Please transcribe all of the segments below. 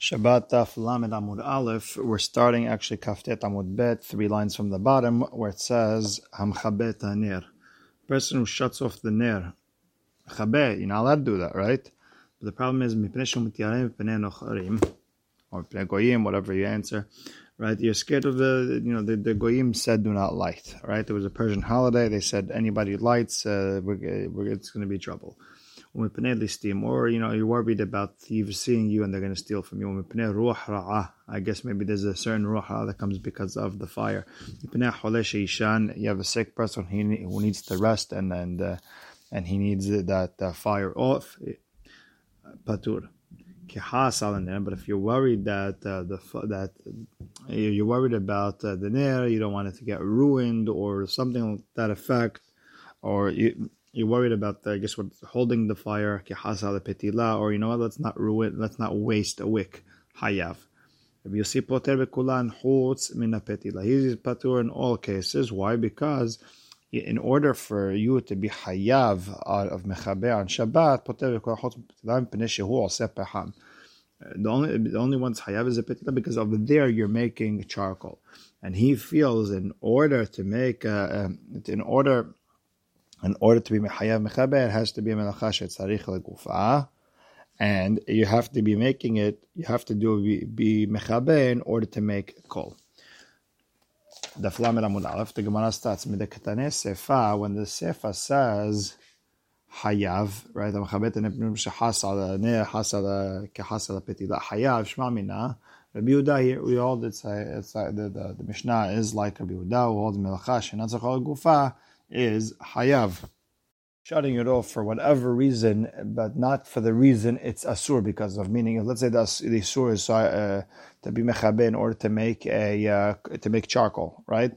Shabbat Daf Lamed Amud Aleph. We're starting actually Kaftet Amud Bet, three lines from the bottom, where it says Hamchabet Ner. Person who shuts off the ner. Chabet, you're not allowed to do that, right? But the problem is or Goyim, whatever you answer, right? You're scared of the, you know, the, the Goyim said do not light, right? There was a Persian holiday. They said anybody lights, uh, we're, we're, it's going to be trouble or you know you're worried about thieves seeing you and they're going to steal from you. I guess maybe there's a certain ruha that comes because of the fire. You have a sick person who needs to rest and and uh, and he needs that uh, fire off. Patur. But if you're worried that uh, the that you're worried about uh, the nair, you don't want it to get ruined or something like that effect, or you you're worried about, the, I guess, what holding the fire, petila, or you know what, let's not ruin, let's not waste a wick, hayav. If you see poter bekulan chutz mina petila. He's patur in all cases. Why? Because in order for you to be hayav of mechaber on Shabbat, poter bekulan chutz petila pnei shehu peham. The only the only one's hayav is a petila because over there you're making charcoal, and he feels in order to make uh, in order in order to be mechayav mechaber, it has to be a melacha shetzarich legufa, and you have to be making it. You have to do be, be mechaber in order to make kol. The flamer amud. The Gemara starts with the katane sefa when the sefa says hayav, right? The mechabet nepnim shehasal ne hasal kehasal petila hayav shma mina. Rabbi Yehuda here, we all did say it's like the, the, the Mishnah is like Rabbi Yehuda who holds melacha shenatzachol gufa is hayav. Shutting it off for whatever reason, but not for the reason it's asur because of meaning. Let's say the, the asur is uh, to be mechabe in order to make a uh, to make charcoal, right?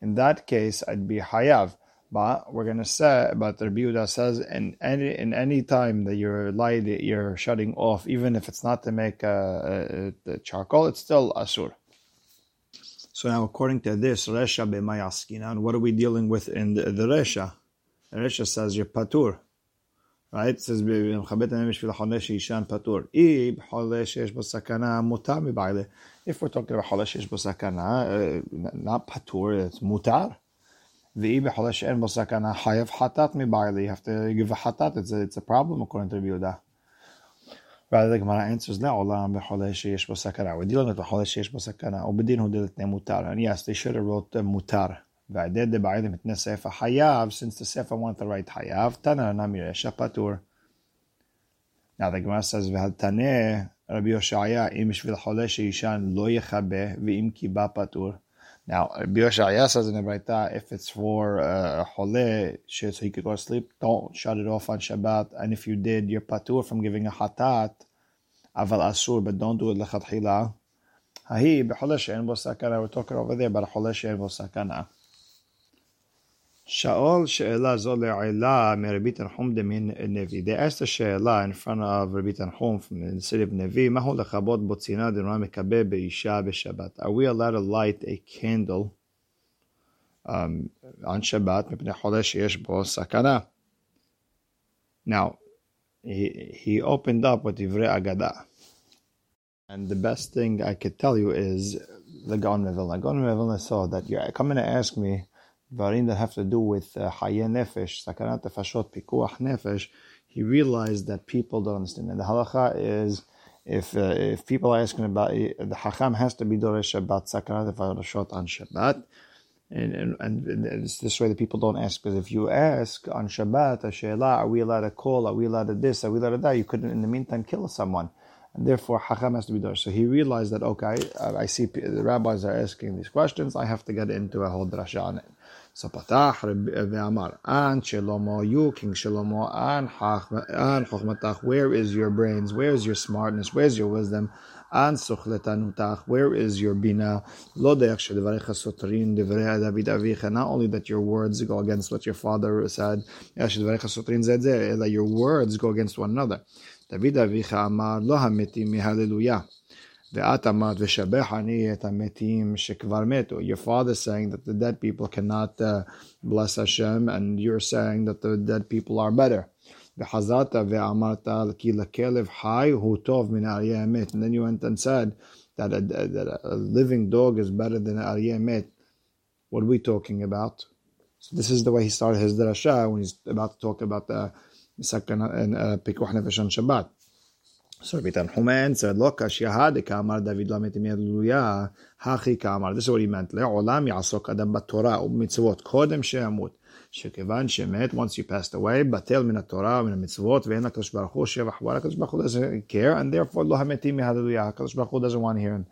In that case, I'd be hayav. But we're gonna say, but the Yehuda says, in any in any time that you're light, you're shutting off, even if it's not to make uh, uh, charcoal, it's still asur. So now, according to this, Resha b'mayaskinan, what are we dealing with in the, the Resha? The Resha says you're patur. Right? It says, patur. If we're talking about חולה שיש בו סכנה, not patur, it's mutar. ואי בחולה שאין בו סכנה, חייב חטאת מבעלי. You have to give a hatat. It's a, it's a problem according to Rabbi Rather, The Gemara answers, לעולם בחולה שיש בו סכנה. We're dealing with בחולה שיש בו סכנה, ובדין הוא דלתני מותר. And yes, they should have wrote uh, מותר. והעדד דבעיד מתנה ספר חייב, since the sefer wanted to write חייב, תנא נמי רשע פטור. Now the Gemara says, והתנא רבי יושעיה, אם בשביל חולה שישן לא יכבה, ואם קיבה פטור. Now, Braita, if it's for uh, so he could go to sleep, don't shut it off on Shabbat. And if you did, you're patur from giving a hatat, aval asur, but don't do it lechatchila. Hahi, b'chole she'en. We're talking over there about a chole she'en bo sakana. Shaol she'ela zo le'ila me'Rabbi Tanhum de min Nevi. They asked the she'ela in front of Rabbi Tanhum from the city of Nevi, mahu lechabot botzina d'nora mekabe be'isha be'shabbat. Are we allowed to light a candle um, on Shabbat mipnei chole she'esh bo sakana? Now, he, he opened up with Ivrei Agada. And the best thing I could tell you is the Gaon Mevilna. Gaon Mevilna saw that you're coming to ask me dvarim that have to do with uh, Haye Nefesh, Sakanat Nefashot, Pikuach Nefesh, he realized that people don't understand. And the halacha is if uh, if people are asking about the Hacham has to be Doresh about Sakanat Nefashot on Shabbat. And, and, and it's this way that people don't ask because if you ask on Shabbat, Sheila, are we allowed to call? Are we allowed to this? Are we allowed to that? You couldn't in the meantime kill someone and therefore Hacham has to be there. So he realized that okay, I see the rabbis are asking these questions. I have to get into a whole drasha on it. So Patach uh, ve'amar an Shlomo, you King Shlomo, an chokhmatach. Where is your brains? Where is your smartness? Where is your wisdom? An suchletanutach. Where is your bina? Lo deach shedvarecha sotrin divrei David avicha. Not only that your words go against what your father said, eh, shedvarecha sotrin zed that your words go against one another. David avicha amar lo hametim hallelujah. ואת אמרת, ושבח אני את המתים שכבר מתו. Your father saying that the dead people cannot uh, bless Hashem, and you're saying that the dead people are better. וחזרת ואמרת כי לכלב חי הוא טוב מן האריה המת. And then you went and said that a, that a living dog is better than an aryeh met. What are we talking about? So this is the way he started his drasha when he's about to talk about the second and uh, pikuach nefesh on Shabbat. So Rabbi Tanhuman said, "Look, Ashiyahad kamar David lametim yaluya hachi kamar." This is what he meant. Le'olam yasok adam b'Torah u'mitzvot kodem she'amut. שכיוון שמת, once you passed away, בטל מן התורה ומן המצוות, ואין לקדוש ברוך הוא שבח בר, הקדוש ברוך הוא doesn't care, and therefore לא המתים מהללויה, הקדוש ברוך הוא doesn't want to hear him.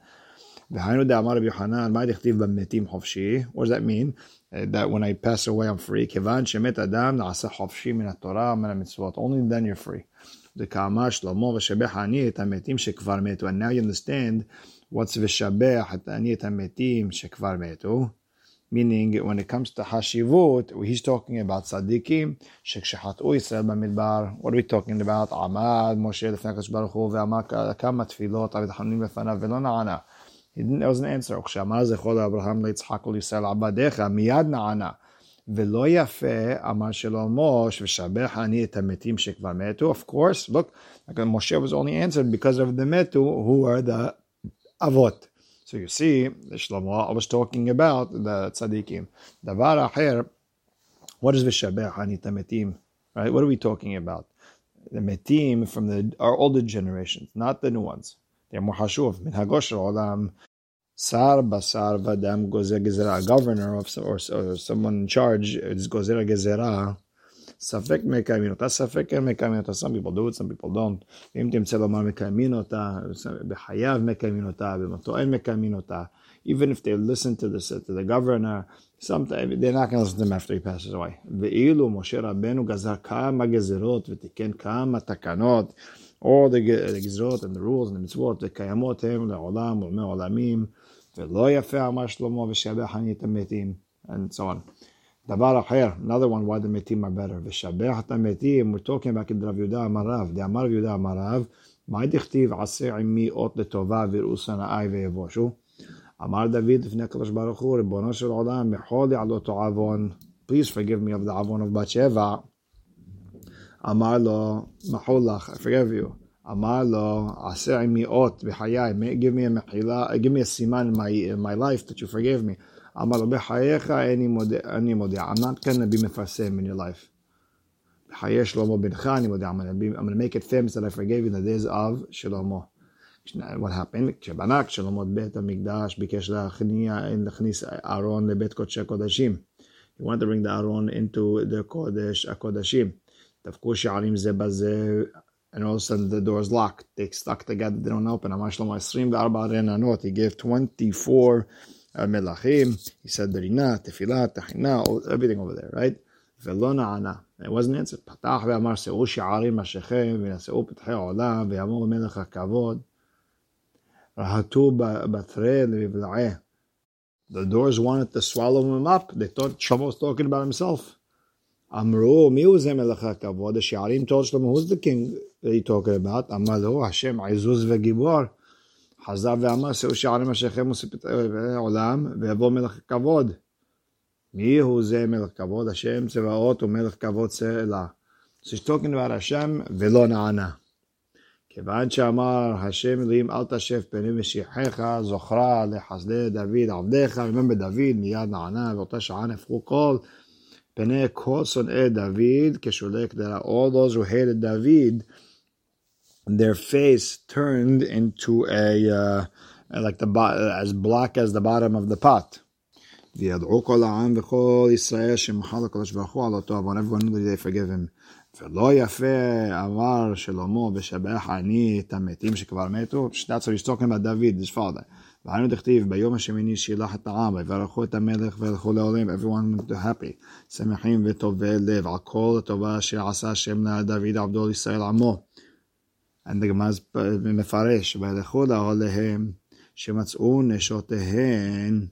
והיינו דאמר רבי יוחנן, מה דכתיב במתים חופשי? What does that mean? that when I pass away I'm free. כיוון שמת אדם נעשה חופשי מן התורה ומן המצוות. Only then you're free. דקאמר שלמה ושבח אני את המתים שכבר מתו. And now you understand what's ושבח את אני את המתים שכבר מתו. meaning when it comes to hashivut, he's talking about tzaddikim, שכשחטאו ישראל במדבר, what are we talking about? עמד משה לפני הקדוש ברוך הוא ואמר כמה תפילות עבד חנונים לפניו ולא נענה. He didn't, there was an answer. כשאמר זכרו לאברהם ליצחק ולישראל עבדיך, מיד נענה. ולא יפה, אמר שלמה, ושבח אני את המתים שכבר מתו. Of course, look, Moshe was only answered because of the metu, who are the avot. So you see, Shlomo was talking about the tzaddikim. Davar acher, what is v'shabeh hanit metim? Right? What are we talking about? The metim from the our older generations, not the new ones. They're more hashuv. Min hagosh olam sar basar vadam gozer gezerah. A governor of, or, or someone in charge is gozer gezerah ספק מקיימים אותה, ספק כן מקיימים אותה, some people do it, some people don't. אם תמצא לומר מקיימים אותה, בחייו מקיימים אותה, במותו אין מקיימים אותה. Even if they listen to the, to the governor, sometimes they're not going to listen to him after he passes away. ואילו משה רבנו גזר כמה גזירות ותיקן כמה תקנות, all the גזירות and the rules and the מצוות, וקיימות הם לעולם ולמי עולמים, ולא יפה אמר שלמה ושבח אני את המתים, and so on. דבר אחר, another one, why the metim are better. ושבח את המתים, we're talking about רב יהודה אמר רב, דאמר רב יהודה אמר רב, מה דכתיב עשה עמי אות לטובה ויראו שנאי ויבושו? אמר דוד לפני הקדוש ברוך הוא, ריבונו של עולם, יכול לעלותו עוון, please forgive me of the עוון of בת שבע. אמר לו, מחול לך, I forgive you. אמר לו, עשה עמי אות בחיי, give me a מחילה, give me a סימן in my, in my life that you forgive me. אמר לו, בחייך אני מודה, I'm not going to be מפרסם in your life. בחיי שלמה בנך אני מודה, I'm going to make it famous that I forgave in the days of שלמה. what happened? כשבנה שלמה את בית המקדש, ביקש להכניס אהרון לבית קודשי הקודשים. He wanted to bring the אהרון into the קודש הקודשים. דפקו שערים זה בזה, and all of a sudden the doors locked. They stuck together, they don't open. אמר שלמה 24 רננות, he gave 24 melachim. He said berina, tefillah, tahina, everything over there, right? ולא נענה. It wasn't answered. פתח ואמר, שאו שערים אשיכם, ונשאו פתחי עולם, ויאמור מלך הכבוד. רהטו בתרי לבלעי. The doors wanted to swallow him up. They thought Shlomo was talking about himself. אמרו, מי הוא זה מלך הכבוד? השערים told Shlomo, who's the king Talking about? אמר לו, השם עזוז וגיבור. חזר ואמר, שאו שערים אשיכם עולם, ויבוא מלך הכבוד. מי הוא זה מלך כבוד? השם צבאות ומלך כבוד he's talking about השם ולא נענה. כיוון שאמר השם אלוהים אל תשב פנים משיחיך זוכרה לחסדי דוד עבדיך, remember דוד מיד נענה ואותה שעה נפחו כל פני כל שונאי דוד כשולק those who hated David their face turned into a uh, like the as black as the bottom of the pot. וידעו כל העם וכל ישראל שמחל הקדוש ברוך הוא על אותו עוון, everyone knew they forgive him. ולא יפה אמר שלמה ושבח אני את המתים שכבר מתו, that's what he's talking about David, his father. והיינו דכתיב ביום השמיני שילח את העם ויברכו את המלך וילכו לעולם, everyone went happy, שמחים וטובי לב על כל הטובה שעשה השם לדוד עבדו לישראל עמו. And the Gemara מפרש, וילכו לעולהם שמצאו נשותיהן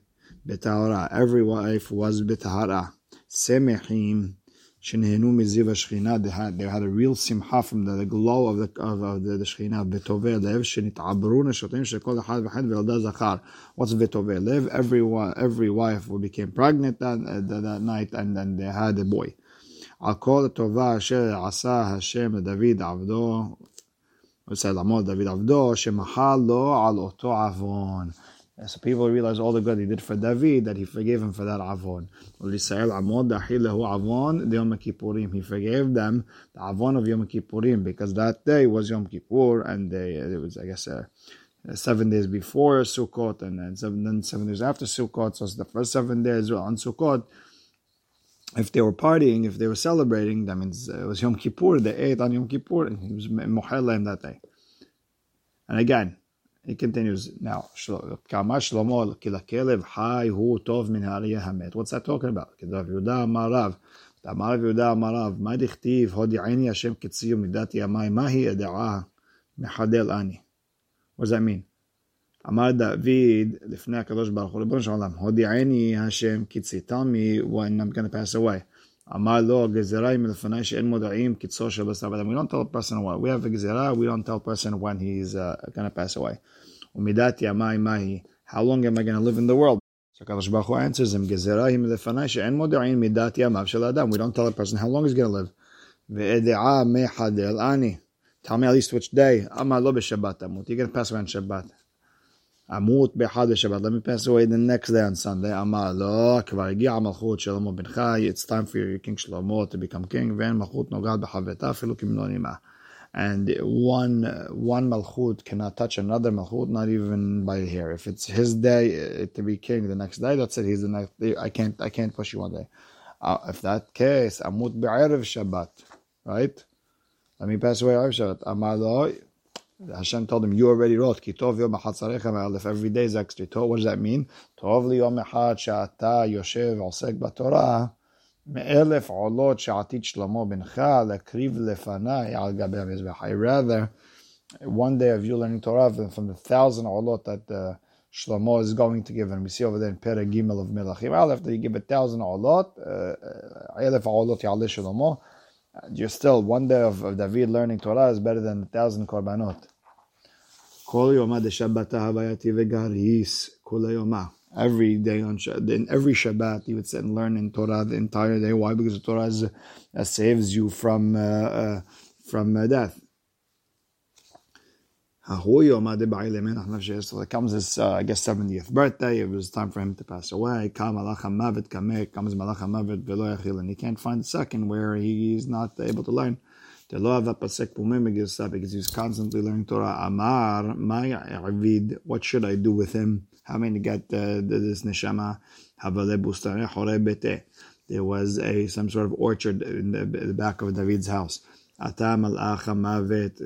בטהרה. Every wife was בטהרה. שמחים שנהנו מזיו השכינה. They had, they had a real שמחה from the, the glow of the, of, of the, the שכינה. בטובי לב שנתעברו נשותיהם של כל אחד ואחד וילדה זכר. What's בטובי לב? Every, every wife became pregnant that, that, that night and then they had a boy. על כל הטובה אשר עשה השם לדוד עבדו, so people realize all the good he did for David, that he forgave him for that avon. He forgave them the avon of Yom Kippurim because that day was Yom Kippur and they, it was, I guess, uh, seven days before Sukkot and then seven, then seven days after Sukkot. So it's the first seven days on Sukkot If they were partying, if they were celebrating, that means it was Yom Kippur. They ate on Yom Kippur and he was Mohel that day. And again, he continues now. What's that talking about? כדרב יהודה אמר רב, אמר רב יהודה אמר רב, מה דכתיב הודיעני השם קצי ומידת ימי, מהי ידעה מחדל אני? What does that mean? אמר דוד לפני הקדוש ברוך הוא, ריבונו של עולם, הודיעני השם קצי, tell me when I'm going to pass away. אמר לו, גזירה היא מלפני שאין מודעים קיצו של בשר ודם. We don't tell a person what. We have a גזירה, we don't tell a person when he's uh, going to pass away. ומידת ימי מהי? How long am I going to live in the world? So הקדוש ברוך הוא answers him, גזירה היא מלפני שאין מודעים מידת ימיו של האדם. We don't tell a person how long he's going to live. ואדעה מחדל אני. Tell me at least which day. אמר לא בשבת אמות. You're going to pass away on שבת. אמות באחד בשבת. Let me pass away the next day on Sunday. אמר לא, כבר הגיע המלכות שלמה בנך. It's time for your king שלמה to become king. ואין מלכות נוגעת בחברתה אפילו כמלוא נימה and one one malchut cannot touch another malchut, not even by hair. If it's his day uh, to be king the next day, that's it. He's the next. I can't I can't push you one day. Uh, if that case, amut be'erev Shabbat, right? Let me pass away Erev Shabbat. Amalo, Hashem told him, "You already wrote kitov yom If Every day is extra tov. What does that mean? Tov liyom echad she'ata yoshev osek b'torah me'elef olot she'atit shlomo Bincha lekriv lefanai al gabei I Rather, one day of you learning Torah from the thousand olot that uh, Shlomo is going to give, and we see over there in Perek Gimel of Melachim Aleph that he gave a thousand olot, uh, uh, elef olot yaleh Shlomo you still one day of, of David learning Torah is better than a thousand korbanot. Every day on in every Shabbat, you would sit and learn in Torah the entire day. Why? Because the Torah is, uh, saves you from uh, uh, from uh, death. So it comes his, uh, I guess, 70th birthday. It was time for him to pass away. Comes and he can't find a second where he's not able to learn. Because he was constantly learning Torah. Amar, Maya Ravid. what should I do with him? How many get uh, this neshama? There was a some sort of orchard in the, the back of David's house. Atam al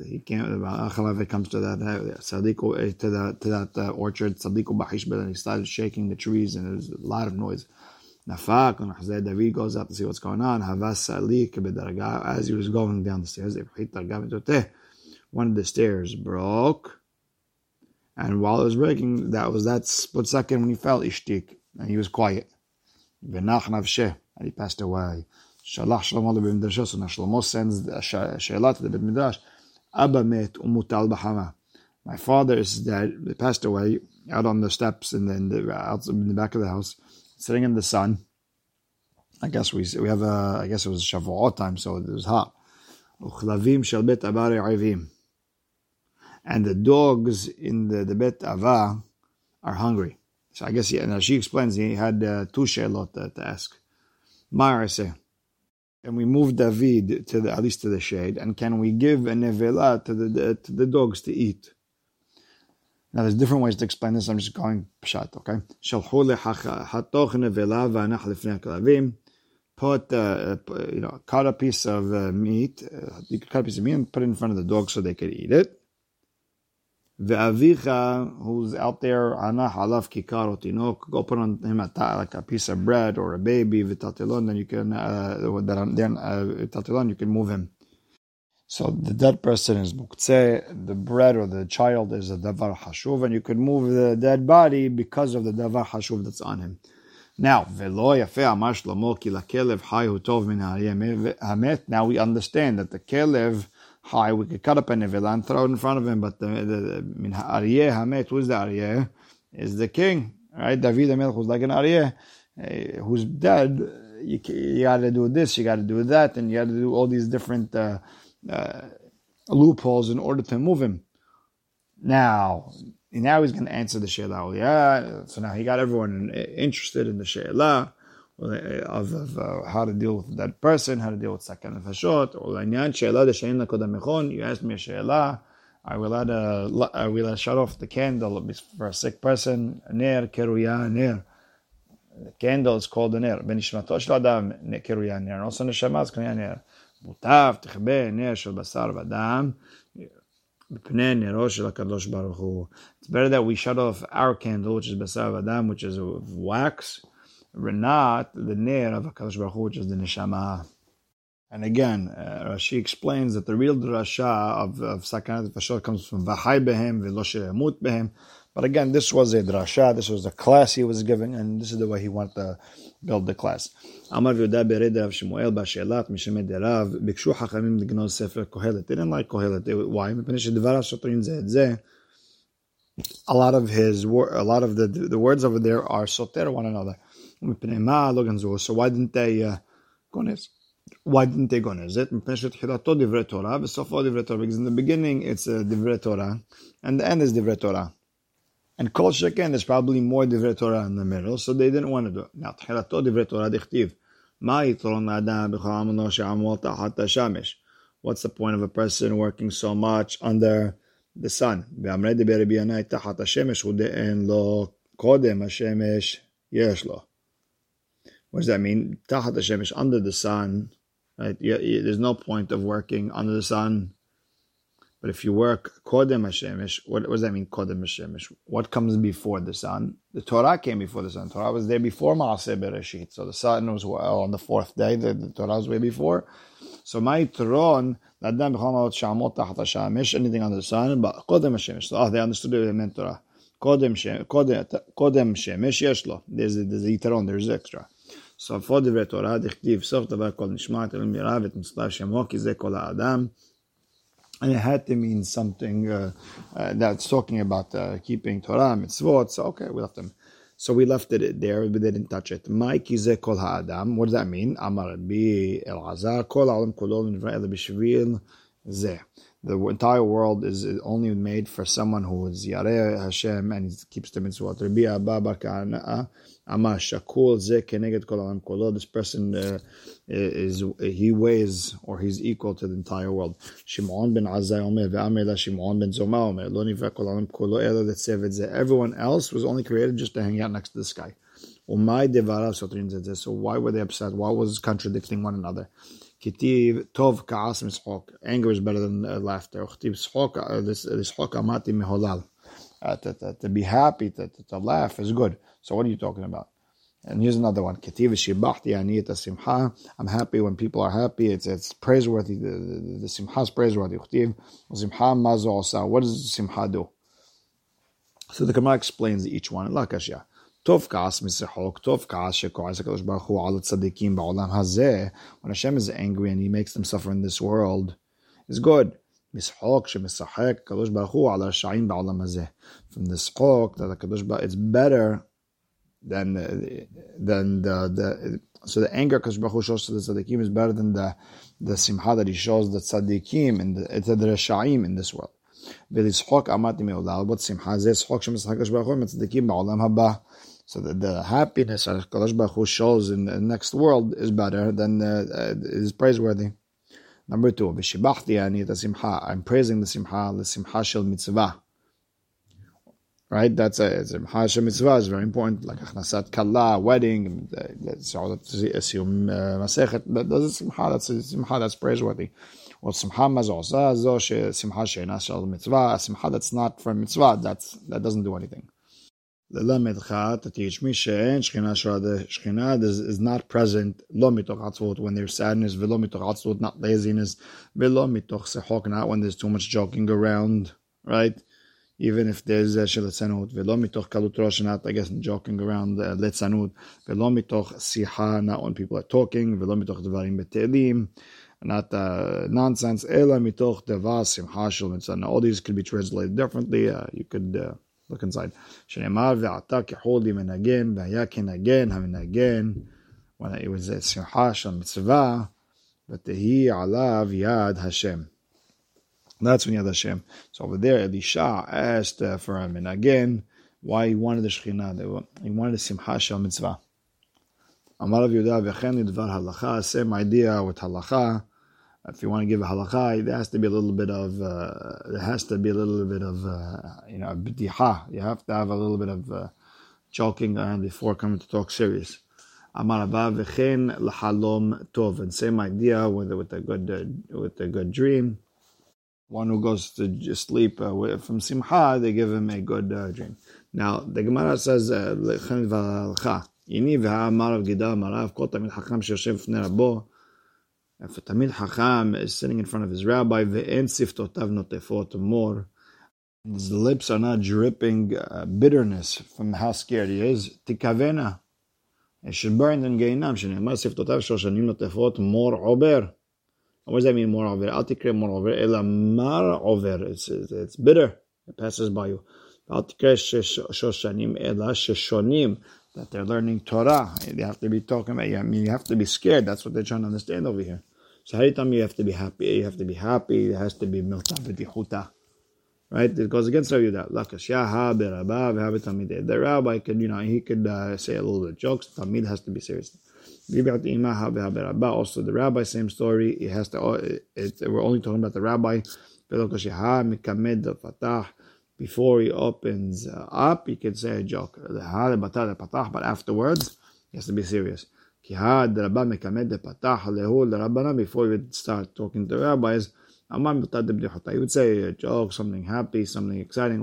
He came. Mavet comes to that eh, to that to that uh, orchard. Sadiku bahish and he started shaking the trees, and there was a lot of noise. Nafak and David goes out to see what's going on. Havas As he was going down the stairs, one of the stairs broke and while it was breaking, that was that split second when he felt ishtik, and he was quiet. And he passed away. Shalach Shlomo lebim midrash, so now Shlomo sends a she'elah to the bit midrash. Abba met umutal b'hama. My father is dead. He passed away out on the steps in the, in the, out in the back of the house, sitting in the sun. I guess we we have a I guess it was Shavuot time, so it was hot. Uchlavim shel bet abare avim and the dogs in the, the Bet Ava are hungry. So I guess, yeah, now she explains he had uh, two shelot to, to ask. Ma'arase. And we move David to the, at least to the shade, and can we give a nevela to the, to the dogs to eat? Now there's different ways to explain this. I'm just going pshat, okay? Shalchu nevela v'anach lefnei kalavim. Put, uh, you know, cut a piece of uh, meat. Uh, you could cut a piece of meat and put it in front of the dogs so they could eat it. Ve'avicha, who's out there, ana halav kikar tinok, go put on him a like a piece of bread or a baby, v'tatilon, then you can, uh, then uh, tatilon, you can move him. So the dead person is muktzeh, the bread or the child is a davar hashuv, and you can move the dead body because of the davar hashuv that's on him. Now, velo yafeh amar shlomo ki lakelev hayu tov min hamet. Now we understand that the kelev high, we could cut up a nevela and throw it in front of him. But the, the, min Aryeh Hamet, who's the Aryeh? Is the king, right? David Amelch was like an Aryeh, uh, who's dead. you, you got to do this, you got to do that, and you got to do all these different uh, uh, loopholes in order to move him. Now, now he's going to answer the she'la. Yeah, so now he got everyone interested in the she'la of, of uh, how to deal with that person, how to deal with second nefashot, or לעניין שאלה דשאין לה קודם you asked me a she'la, are we allowed to, are we allowed to shut off the candle for a sick person? Ner, keruya, ner. The candle is called a ner. בנשמתו של אדם keruya ner. Also neshama is keruya ner. מוטב תכבה נר של בשר ודם מפני נרו של הקדוש ברוך הוא. It's better that we shut off our candle, which is בשר ודם, which is wax, Renat, the Ner of HaKadosh Baruch Hu, which is the Neshama. And again, uh, she explains that the real drasha of, of Sakanat Fashor comes from Vahai Behem, Veloshemut Behem. But again, this was a drasha, this was a class he was giving, and this is the way he wanted to build the class. Amar Yudah Bered Rav Shmuel Bashelat Mishemed Rav Bikshu Hachamim Lignol Sefer Kohelet. They didn't like Kohelet. Why? A lot of his, a lot of the the words over there are soter one another. So why didn't they uh, גונז? Why didn't they גונז it? מפני שתחילתו דברי תורה וסופו דברי תורה. Because in the beginning it's uh, דברי תורה, and the end is דברי תורה. And Kol Sheken, there's probably more Divrei Torah in the middle, so they didn't want to do it. Now, Tchilato Divrei Torah Dichtiv. What's the point of a person working so much under the sun? What does that mean? Under the sun, right? There's no point of working under the sun but if you work Kodem Hashemesh, what, what does that mean, Kodem Hashemesh? What comes before the sun? The Torah came before the sun. The Torah was there before Maaseh Bereshit. So the sun was well, on the fourth day, the, the Torah was way before. So my Tron, anything under the sun, but Kodem Hashemesh. So oh, they understood it meant Torah. Kodem Yeshlo. There's a, there's a Yitron, there's extra. So for the Torah, דכתיב סוף דבר כל נשמע, אלוהים יראה ואת מצטער שמו, כי זה כל האדם and it had to mean something uh, uh, that's talking about uh, keeping Torah, mitzvot. So, okay, we left them. So we left it there, but they didn't touch it. Mike is kol ha'adam. What does that mean? Amar bi el azar kol alam kolol b'shvil zeh. The entire world is only made for someone who is Yareh Hashem and he keeps the mitzvot. Rabbi Abba Bakana Keneged Kol Alam Kolo. This person uh, is he weighs or he's equal to the entire world. Shimon ben Omer Shimon ben Zoma Omer Lo Kol Alam Kolo Ela Everyone else was only created just to hang out next to the sky. So why were they upset? Why was contradicting one another? Kitiv tov ka'as mishok. Anger is better than uh, laughter. Kitiv shok, uh, this shok amati meholal. Uh, to be happy, to, to, to laugh is good. So what are you talking about? And here's another one. I'm happy when people are happy. It's, it's praiseworthy. The, the, the simcha is praiseworthy. What does simcha do? So the Gemara explains each one. Tov Kaas Misrachok, Tov Kaas Shekoas HaKadosh Baruch Hu Al Tzadikim Ba'olam Hazeh. When Hashem is angry and He makes them suffer in this world, it's good. Mishok Shemisachek Kadosh Baruch Hu Al Rashayim Ba'olam Hazeh. From this chok that the Kadosh Baruch it's better than, than the, the, so the anger הקדוש ברוך הוא shows to the tzaddikim is better than the, the simcha that he shows the tzaddikim and the, the, the רשעים in this world. ולצחוק אמרתי מעולם, but שמחה זה צחוק שמשחק הקדוש ברוך הוא עם הצדיקים בעולם הבא. So the, the happiness that Kadosh Baruch Hu shows in the next world is better than uh, uh, is praiseworthy. Number two, v'shibachti ani simcha. I'm praising the simcha, the simcha shel mitzvah. Right, that's a simcha shel mitzvah is very important. Like achnasat kala, wedding, assume uh, uh, uh, masechet. That's a simcha. That's a simcha that's praiseworthy. Well, simcha mazosa zo simcha she'ena shel mitzvah. Simcha that's not for mitzvah. That's that doesn't do anything to teach me she'en shchina shada shchina is not present lo mitoch atzvot when there's sadness velo mitoch atzvot not laziness velo mitoch sechok not when there's too much joking around right even if there's a shelatzanut velo mitoch kalut rosh not I guess joking around uh, letzanut velo mitoch siha not when people are talking velo mitoch devarim betelim not uh, nonsense ela mitoch devas simcha shel all these could be translated differently uh, you could uh, look inside. שנאמר, ועתה כחול למנגן, והיה כנגן המנגן. when it was a simcha shel mitzvah, but he alav yad Hashem. That's when Yad Hashem. So over there, Elisha asked uh, for him, and again, why he wanted the Shekhinah. He wanted the Simcha Shel Mitzvah. Amar Rav Yehuda v'chen Dvar halacha. Same idea with halacha. If you want to give a halacha, there has to be a little bit of uh, there has to be a little bit of uh, you know b'diha. You have to have a little bit of uh, joking around before coming to talk serious. Amar Abba v'chen l'halom tov. And same idea with with a good uh, with a good dream one who goes to sleep uh, from simcha, they give him a good uh, dream. Now the Gemara says, uh, "Lechem v'alcha." הנה והאמר בגידה מרב כל תלמיד חכם שיושב if a Talmid Chacham is sitting in front of his rabbi, ve'en siftotav notefot more, his lips are not dripping uh, bitterness from how scared he is, tikavena, it should burn in Gainam, שנאמר siftotav shoshanim notefot more ober. What does that mean, more over? Al tikre more over. Ela mar over. It's, it's bitter. It passes by you. Al tikre shoshanim ela sheshonim. That they're learning Torah. They have to be talking about, I mean, you have to be scared. That's what they're trying to understand over here. So how do you tell me you have to be happy? You have to be happy. It has to be milta v'dichuta. Right? It goes against Rabbi Yehuda. The rabbi could, you know, he could uh, say a little bit jokes. Tamid has to be serious. Also, the rabbi, same story. It has to. It, it, we're only talking about the rabbi. Before he opens uh, up, he can say a joke. But afterwards, he has to be serious. Before would start talking to rabbis, he would say a joke, something happy, something exciting.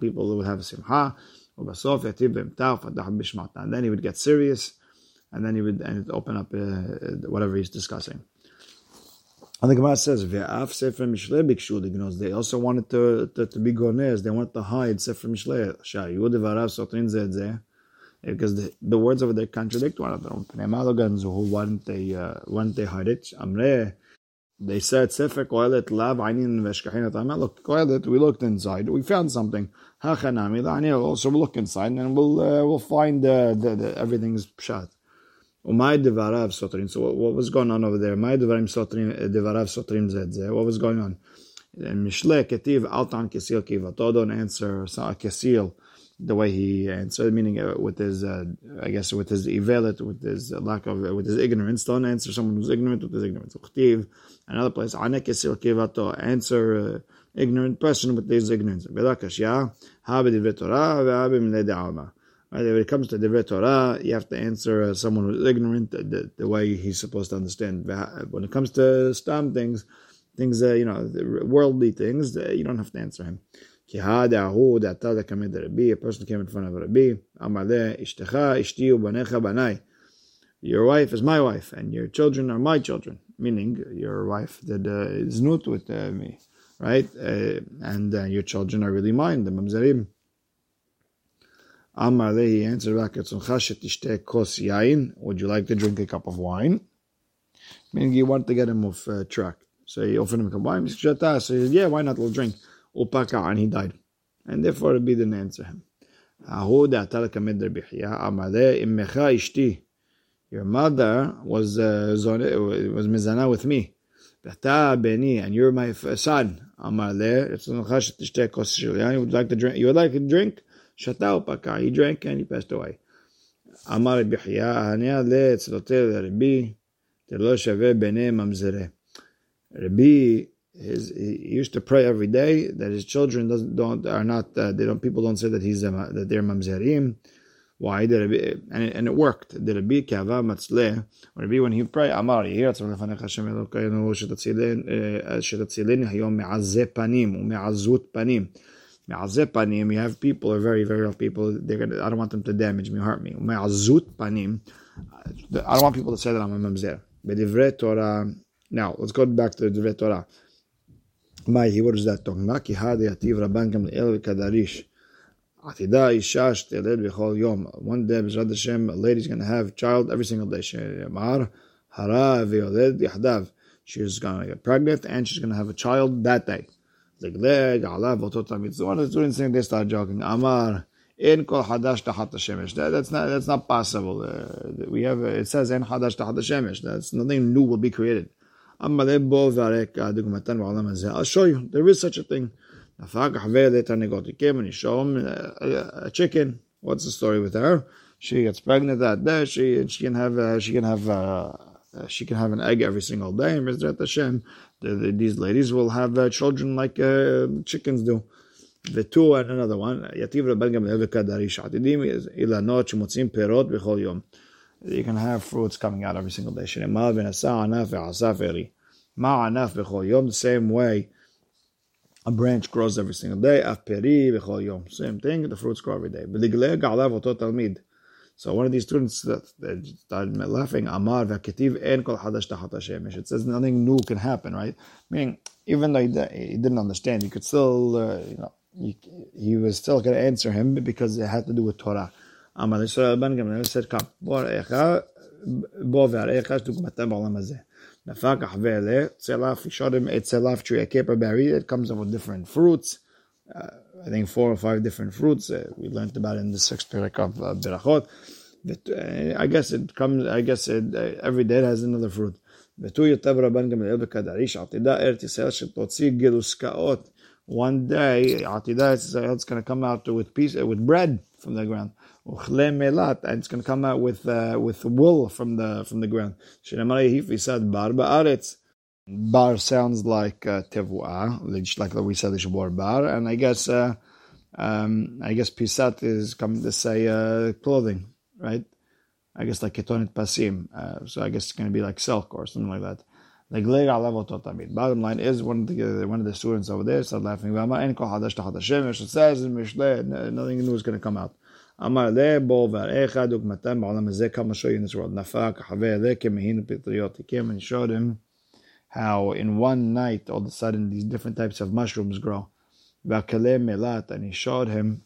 People would have simcha. And then he would get serious and then he would and open up uh, whatever he's discussing. And the Gemara says. They also wanted to, to, to be gonez. They wanted to hide Sefer Mishle. Because the, the words over there contradict one another. Why didn't they uh, why didn't they hide it? They said Sefer lav ainin veshkachin Look, we looked inside, we found something. Hachanami, also look inside, and we'll uh, we'll find uh, the, everything's pshat. Umay devarav sotrim. So what, was going on over there? Umay devarim sotrim, devarav sotrim zedze. What was going on? Mishle ketiv altan kesil answer kesil the way he answered, meaning uh, with his, uh, I guess, with his evalet, with his lack of, with his ignorance. Don't answer someone who's ignorant with his ignorance. Uchtiv, another place. Answer uh, ignorant person with his ignorance. Velakashya, ha b'divrei Torah, b'milei de'alma. Right? When it comes to the Torah, you have to answer uh, someone who's ignorant the, the, way he's supposed to understand. When it comes to stam things, things, uh, you know, worldly things, uh, you don't have to answer him. A person came in front of Rabbi, Your wife is my wife, and your children are my children. Meaning, your wife did uh, with uh, me, right? Uh, and uh, your children are really mine, the mamzerim. Amar he answered back kos yain. Would you like to drink a cup of wine? Meaning he wanted to get him off uh, track. So he offered him a cup of wine. So he said, yeah, why not? We'll drink. Upaka, and he died. And therefore Rabbi didn't answer him. Your mother was uh, was mizana with me. and you're my son. Amar would like to drink. You would like to drink? שתה ופקע, he drank and he passed away. אמר רבי חייא, הניה לאצלותי לרבי, תלא שווה ביניהם ממזרה. Rabbi, his, he used to pray every day that his children doesn't don't are not uh, they don't people don't say that he's a, that they're mamzerim. Why did it and it, and it worked? Did it be kava matzle? Or be when he pray Amar Yiratz Rafanecha Hashem Elokeinu Shetatzilin uh, Hayom Me'azeh Panim U'Me'azut Panim. Me'azeh Panim. You have people are very very rough people. They're gonna. I don't want them to damage me, hurt me. U'Me'azut Panim. I don't want people to say that I'm a mamzer. Bedivre Torah. Now let's go back to the Torah. Ma'hi, what is that talking about? Ki hadi ativ rabban gam. Atida isha shteled b'chol. One day, B'ezrat a going to have child every single day. V'yoled yahdav. She's going to get pregnant and she's going to have a child that day. Zegleg, alav, otot of the students saying they start joking. Amar, in kol hadash tachat shemesh. That, that's not that's not possible. Uh, we have it says in hadash tachat shemesh. That's nothing new will be created. I'll show you. There is such a thing. You came and you show him a, a chicken. What's the story with her? She gets pregnant that day. She and she can have uh, she can have uh, she can have an egg every single day. Mizrat Hashem, the, the, these ladies will have uh, children like uh, chickens do. The two and another one. Yativ Rabban Gamliel v'kadarish atidim ilanot shemotzim perot b'chol yom. You can have fruits coming out every single day. The same way a branch grows every single day. Same thing. The fruits grow every day. So one of these students that, started laughing, Amar v'ketiv en kol hadash Hashemesh. It says nothing new can happen, right? Meaning, even though he, he didn't understand, you could still, uh, you know, he, he was still going to answer him because it had to do with Torah. Amar Yisrael ben Gamliel said, "Come, bo echa, bo ve'arecha sh'dugmatem ba'olam hazeh." Nafakach ve'ele, tzelaf, yishodim et tree, a caper berry. It comes up with different fruits. Uh, I think four or five different fruits. Uh, we learned about in the sixth parak of uh, Berachot. But, uh, I guess it comes. I guess it, uh, every day it has another fruit. One day, it's going to come out with piece with bread from the ground. And it's going to come out with uh, with wool from the from the ground. Bar sounds like uh, tevua, like we said, the bar, and I guess uh, um, I guess pisat is coming to say uh, clothing, right? I guess like ketonet pasim, uh, so I guess it's going to be like silk or something like that. Like Bottom line is one of the one of the students over there started laughing. It says in Mishle, nothing new is going to come out. אמר לה בו והרעך דוגמתם בעולם הזה כמה show you in this world. נפק החבר לה כמהין פטריות. He came and showed him how in one night all of a sudden these different types of mushrooms grow. melat, and he showed him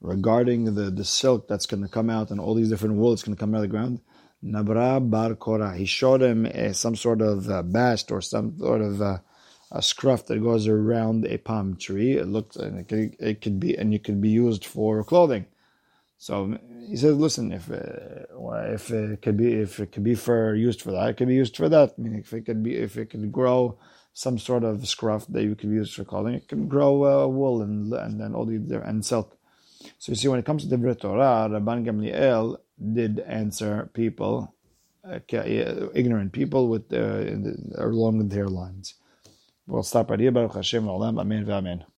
regarding the, the silk that's going to come out and all these different wool that's going to come out of the ground. Nabra bar Korah. He showed him uh, some sort of uh, bast or some sort of uh, a scruff that goes around a palm tree. It looked, and it could, it could be, and it could be used for clothing. So he says, "Listen, if uh, if it could be if it could be for used for that, it could be used for that. I mean, if it could be if it could grow some sort of scruff that you could use for clothing, it can grow uh, wool and and then all the and silk. So you see, when it comes to the Torah, Rabban Gamliel did answer people, uh, ignorant people, with uh, along their lines. We'll stop right here. Baruch Hashem, Amen, Amen.